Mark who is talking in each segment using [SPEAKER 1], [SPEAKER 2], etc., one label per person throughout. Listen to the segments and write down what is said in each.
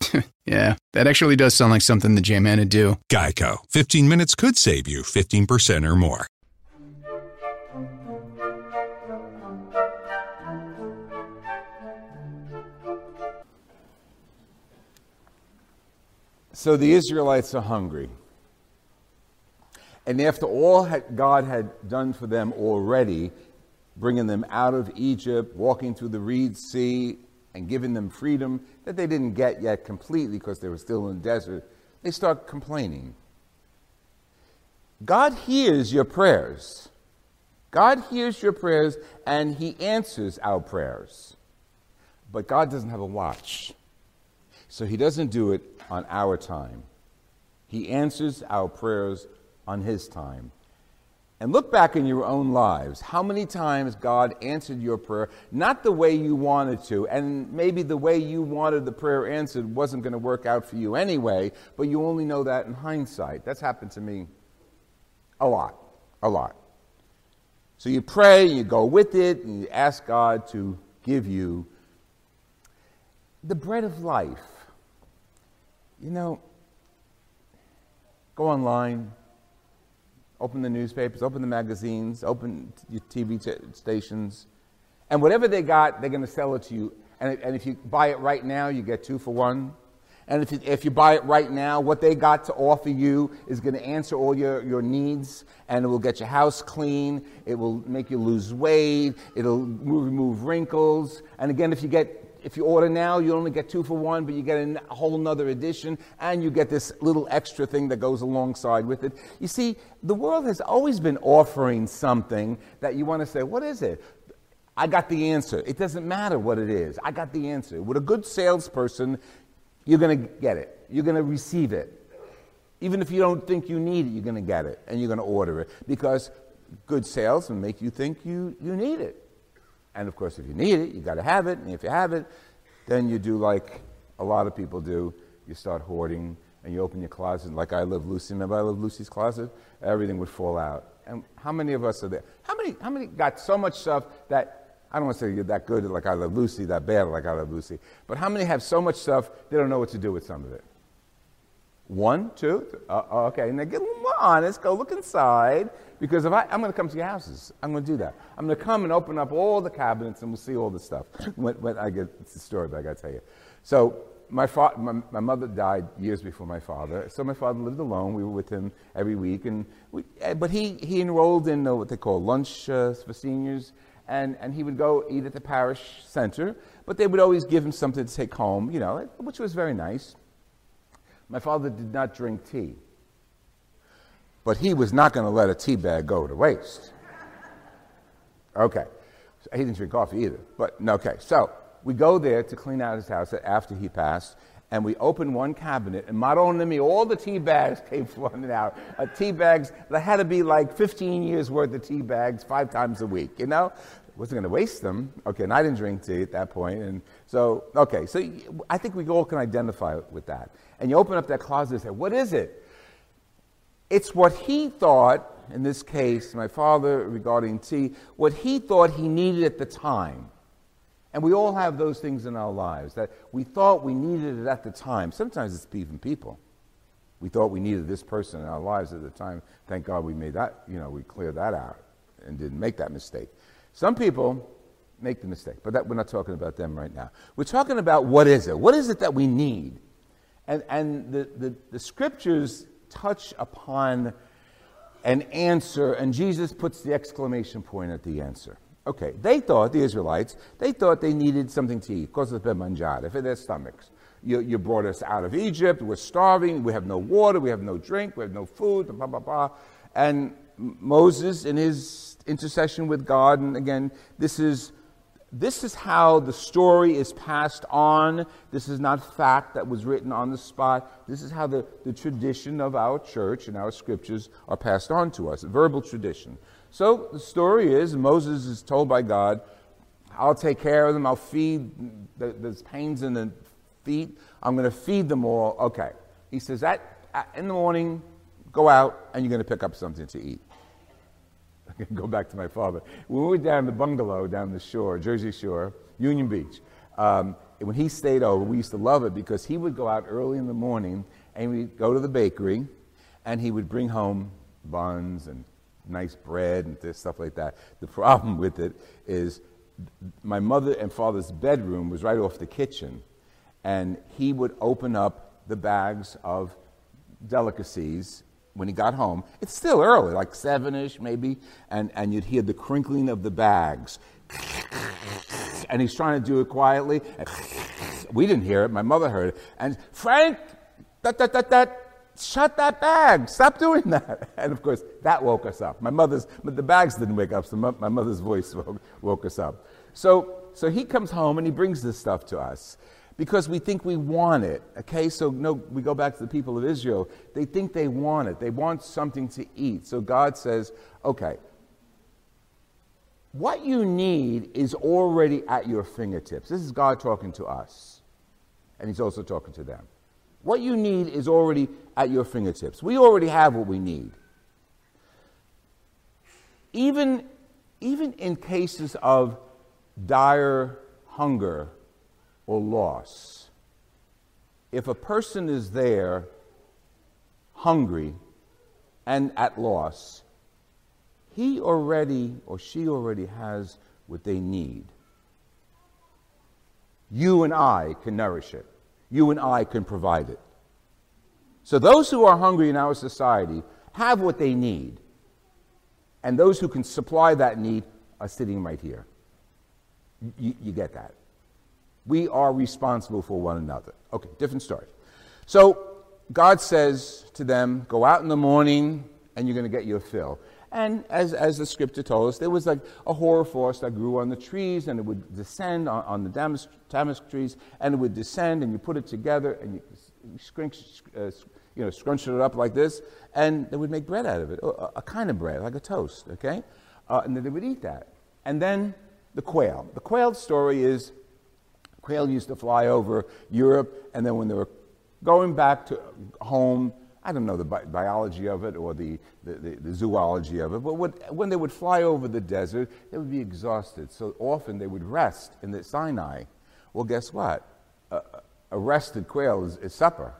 [SPEAKER 1] yeah, that actually does sound like something the J-Man would do.
[SPEAKER 2] Geico. 15 minutes could save you 15% or more.
[SPEAKER 3] So the Israelites are hungry. And after all had God had done for them already, bringing them out of Egypt, walking through the Reed Sea, and giving them freedom that they didn't get yet completely because they were still in the desert, they start complaining. God hears your prayers. God hears your prayers and He answers our prayers. But God doesn't have a watch. So He doesn't do it on our time. He answers our prayers on His time. And look back in your own lives. How many times God answered your prayer, not the way you wanted to, and maybe the way you wanted the prayer answered wasn't going to work out for you anyway, but you only know that in hindsight. That's happened to me a lot, a lot. So you pray, you go with it, and you ask God to give you the bread of life. You know, go online, open the newspapers, open the magazines, open your TV t- stations, and whatever they got, they're going to sell it to you. And, and if you buy it right now, you get two for one. And if you, if you buy it right now, what they got to offer you is going to answer all your, your needs, and it will get your house clean. It will make you lose weight. It'll remove wrinkles. And again, if you get if you order now, you only get two for one, but you get a whole nother edition, and you get this little extra thing that goes alongside with it. You see, the world has always been offering something that you want to say, what is it? I got the answer. It doesn't matter what it is. I got the answer. With a good salesperson, you're going to get it. You're going to receive it. Even if you don't think you need it, you're going to get it and you're going to order it because good salesmen make you think you, you need it. And of course, if you need it, you got to have it. And if you have it, then you do like a lot of people do. You start hoarding and you open your closet. Like I Love Lucy. Remember I Love Lucy's closet? Everything would fall out. And how many of us are there? How many, how many got so much stuff that, I don't want to say you're that good like I Love Lucy, that bad like I Love Lucy, but how many have so much stuff they don't know what to do with some of it? One, two, uh, okay. Now get a little honest. Go look inside. Because if I, I'm going to come to your houses, I'm going to do that. I'm going to come and open up all the cabinets and we'll see all the stuff. when, when I get, it's a story, but I got to tell you. So my, fa- my, my, mother died years before my father. So my father lived alone. We were with him every week. And we, eh, but he, he enrolled in what they call lunch uh, for seniors. And, and he would go eat at the parish center. But they would always give him something to take home, you know, which was very nice. My father did not drink tea but he was not going to let a tea bag go to waste. Okay. He didn't drink coffee either. But okay. So we go there to clean out his house after he passed, and we open one cabinet, and me, all the tea bags came flooding out. Uh, tea bags, that had to be like 15 years worth of tea bags five times a week, you know? wasn't going to waste them. Okay, and I didn't drink tea at that point, and so okay, so I think we all can identify with that. And you open up that closet and say, "What is it?" It's what he thought, in this case, my father regarding tea, what he thought he needed at the time. And we all have those things in our lives that we thought we needed it at the time. Sometimes it's even people. We thought we needed this person in our lives at the time. Thank God we made that, you know, we cleared that out and didn't make that mistake. Some people make the mistake, but that, we're not talking about them right now. We're talking about what is it? What is it that we need? And, and the, the, the scriptures touch upon an answer, and Jesus puts the exclamation point at the answer. Okay, they thought, the Israelites, they thought they needed something to eat, cosas per mangiare, for their stomachs. You, you brought us out of Egypt, we're starving, we have no water, we have no drink, we have no food, blah, blah, blah. And Moses, in his intercession with God, and again, this is this is how the story is passed on. This is not fact that was written on the spot. This is how the, the tradition of our church and our scriptures are passed on to us, verbal tradition. So the story is Moses is told by God, I'll take care of them. I'll feed the, there's pains in the feet. I'm going to feed them all. Okay. He says, that in the morning, go out and you're going to pick up something to eat. Go back to my father. When we were down in the bungalow down the shore, Jersey Shore, Union Beach, um, when he stayed over, we used to love it because he would go out early in the morning and we'd go to the bakery and he would bring home buns and nice bread and stuff like that. The problem with it is my mother and father's bedroom was right off the kitchen, and he would open up the bags of delicacies when he got home. It's still early, like seven ish maybe, and, and you'd hear the crinkling of the bags. And he's trying to do it quietly. We didn't hear it, my mother heard it. And Frank, that, that, that, that, shut that bag, stop doing that. And of course, that woke us up. My mother's, but the bags didn't wake up, so my mother's voice woke, woke us up. So, so he comes home and he brings this stuff to us because we think we want it. Okay, so no, we go back to the people of Israel. They think they want it. They want something to eat. So God says, okay, what you need is already at your fingertips. This is God talking to us, and He's also talking to them. What you need is already at your fingertips. We already have what we need. Even, even in cases of dire hunger or loss. If a person is there hungry and at loss, he already or she already has what they need. You and I can nourish it. You and I can provide it. So those who are hungry in our society have what they need. And those who can supply that need are sitting right here. You, you get that. We are responsible for one another. Okay, different story. So God says to them, Go out in the morning and you're going to get your fill. And as, as the scripture told us, there was like a hoarfrost that grew on the trees and it would descend on, on the damask, damask, trees and it would descend and you put it together and you, you, scrunch, uh, you know, scrunch it up like this and they would make bread out of it, a, a kind of bread, like a toast, okay? Uh, and then they would eat that. And then the quail. The quail story is quail used to fly over Europe, and then when they were going back to home, I don't know the bi- biology of it or the, the, the, the zoology of it, but would, when they would fly over the desert, they would be exhausted. So often they would rest in the Sinai. Well, guess what? A, a rested quail is, is supper.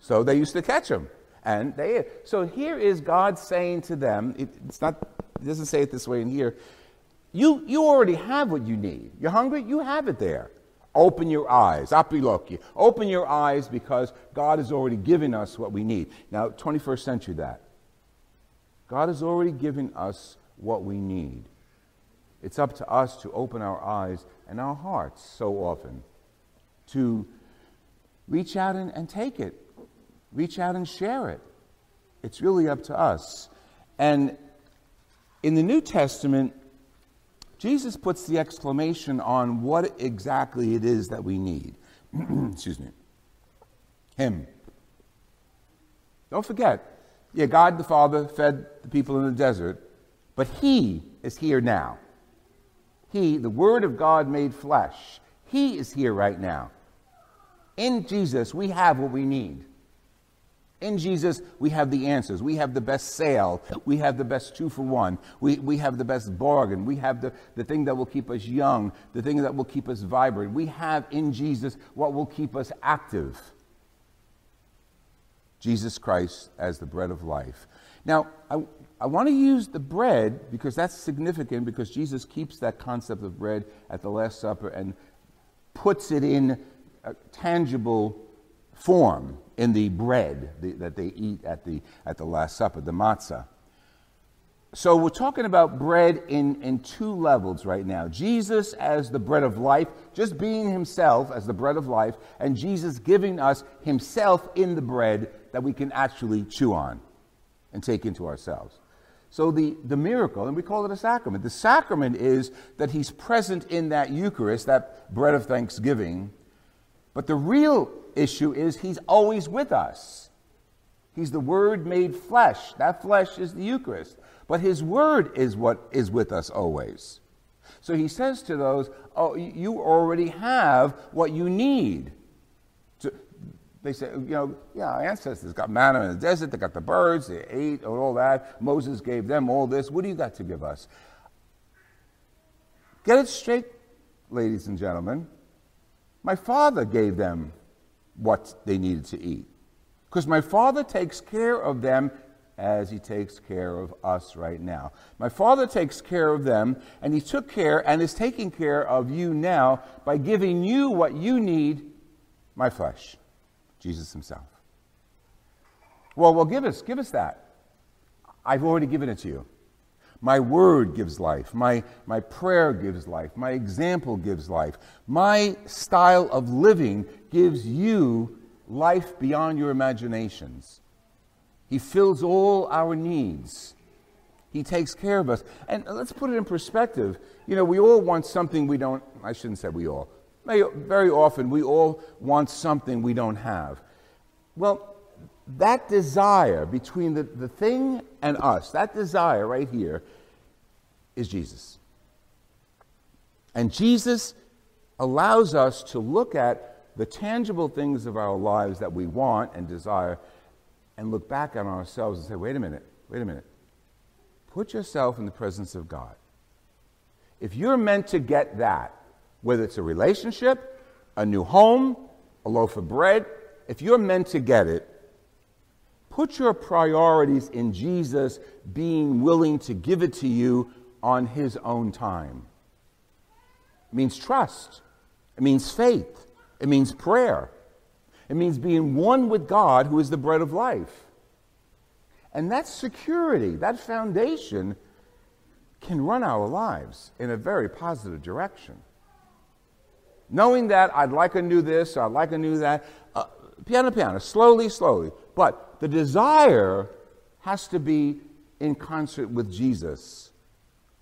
[SPEAKER 3] So they used to catch them. And they, so here is God saying to them, it, it's not, it doesn't say it this way in here, you, you already have what you need. You're hungry? You have it there. Open your eyes. Apiloki. Open your eyes because God has already given us what we need. Now, 21st century that. God has already given us what we need. It's up to us to open our eyes and our hearts so often to reach out and, and take it, reach out and share it. It's really up to us. And in the New Testament, Jesus puts the exclamation on what exactly it is that we need. Excuse me. Him. Don't forget, yeah, God the Father fed the people in the desert, but He is here now. He, the Word of God made flesh, He is here right now. In Jesus, we have what we need. In Jesus, we have the answers. We have the best sale. We have the best two for one. We, we have the best bargain. We have the, the thing that will keep us young, the thing that will keep us vibrant. We have in Jesus what will keep us active. Jesus Christ as the bread of life. Now, I, I want to use the bread because that's significant because Jesus keeps that concept of bread at the Last Supper and puts it in tangible form in the bread that they eat at the, at the Last Supper, the matzah. So we're talking about bread in, in two levels right now. Jesus as the bread of life, just being himself as the bread of life, and Jesus giving us himself in the bread that we can actually chew on and take into ourselves. So the, the miracle, and we call it a sacrament, the sacrament is that he's present in that Eucharist, that bread of thanksgiving. But the real issue is he's always with us. He's the Word made flesh. That flesh is the Eucharist. But his Word is what is with us always. So he says to those, Oh, you already have what you need. So They say, you know, yeah, our ancestors got manna in the desert, they got the birds, they ate and all that. Moses gave them all this. What do you got to give us? Get it straight, ladies and gentlemen. My father gave them what they needed to eat. Because my father takes care of them as he takes care of us right now. My father takes care of them, and he took care and is taking care of you now by giving you what you need my flesh. Jesus himself. Well, well, give us, give us that. I've already given it to you. My word gives life. My, my prayer gives life. My example gives life. My style of living gives you life beyond your imaginations. He fills all our needs. He takes care of us. And let's put it in perspective. You know, we all want something we don't, I shouldn't say we all. Very often, we all want something we don't have. Well, that desire between the, the thing and us, that desire right here, is Jesus. And Jesus allows us to look at the tangible things of our lives that we want and desire and look back on ourselves and say, wait a minute, wait a minute. Put yourself in the presence of God. If you're meant to get that, whether it's a relationship, a new home, a loaf of bread, if you're meant to get it, put your priorities in Jesus being willing to give it to you on his own time. It means trust, it means faith, it means prayer, it means being one with God, who is the bread of life. And that security, that foundation, can run our lives in a very positive direction. Knowing that I'd like to do this, I'd like to do that, uh, piano, piano, slowly, slowly. But the desire has to be in concert with Jesus,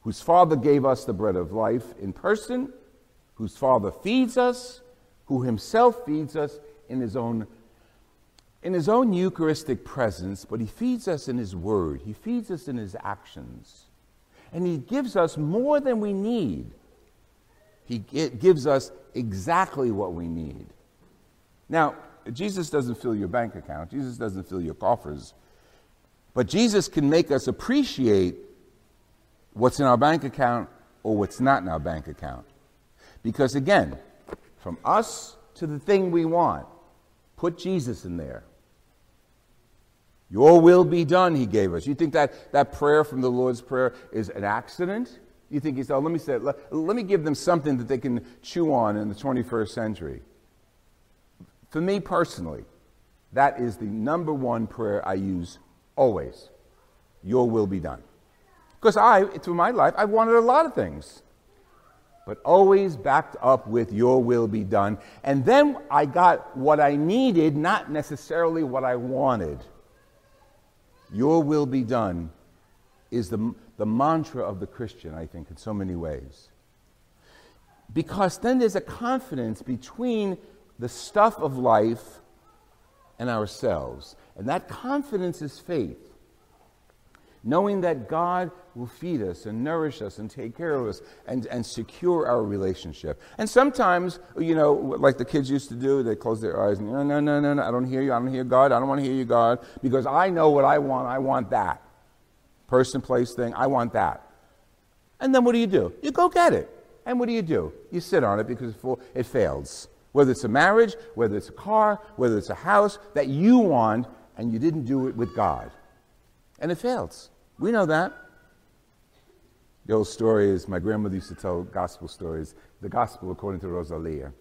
[SPEAKER 3] whose Father gave us the bread of life in person, whose Father feeds us, who himself feeds us in his own in his own Eucharistic presence, but he feeds us in his word. He feeds us in his actions. And he gives us more than we need. He gives us exactly what we need. Now, Jesus doesn't fill your bank account, Jesus doesn't fill your coffers, but Jesus can make us appreciate what's in our bank account or what's not in our bank account. Because again, from us to the thing we want, put Jesus in there. Your will be done, he gave us. You think that, that prayer from the Lord's Prayer is an accident? You think he said, oh, let me say, let, let me give them something that they can chew on in the 21st century. For me personally, that is the number one prayer I use always. Your will be done. Because I, through my life, I've wanted a lot of things, but always backed up with your will be done. And then I got what I needed, not necessarily what I wanted. Your will be done is the, the mantra of the Christian, I think, in so many ways. Because then there's a confidence between the stuff of life and ourselves. And that confidence is faith. Knowing that God will feed us and nourish us and take care of us and, and secure our relationship. And sometimes, you know, like the kids used to do, they close their eyes and, no, no, no, no, no, I don't hear you, I don't hear God, I don't want to hear you, God, because I know what I want, I want that person, place, thing. I want that. And then what do you do? You go get it. And what do you do? You sit on it because it fails. Whether it's a marriage, whether it's a car, whether it's a house that you want and you didn't do it with God. And it fails. We know that. The old story is my grandmother used to tell gospel stories, the gospel according to Rosalia.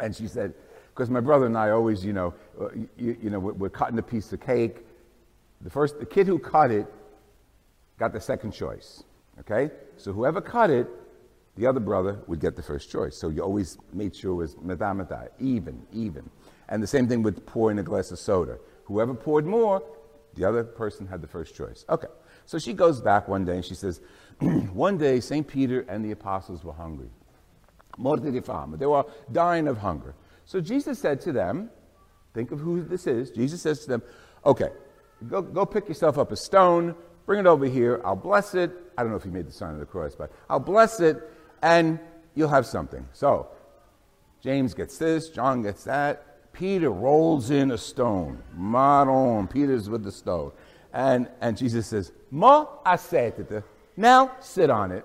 [SPEAKER 3] And she said, because my brother and I always, you know, uh, you, you know, we're, we're cutting a piece of cake. The first, the kid who cut it got the second choice. Okay? So whoever cut it, the other brother would get the first choice. So you always made sure it was mathemata, even, even. And the same thing with pouring a glass of soda. Whoever poured more, the other person had the first choice. Okay. So she goes back one day and she says, One day, St. Peter and the apostles were hungry. Morte di fame. They were dying of hunger. So Jesus said to them, Think of who this is. Jesus says to them, Okay, go, go pick yourself up a stone, bring it over here. I'll bless it. I don't know if he made the sign of the cross, but I'll bless it, and you'll have something. So James gets this, John gets that. Peter rolls in a stone. Maron, Peter's with the stone. And, and Jesus says, Mo asetete. Now sit on it.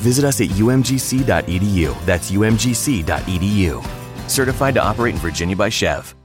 [SPEAKER 4] Visit us at umgc.edu. That's umgc.edu. Certified to operate in Virginia by SCHEV.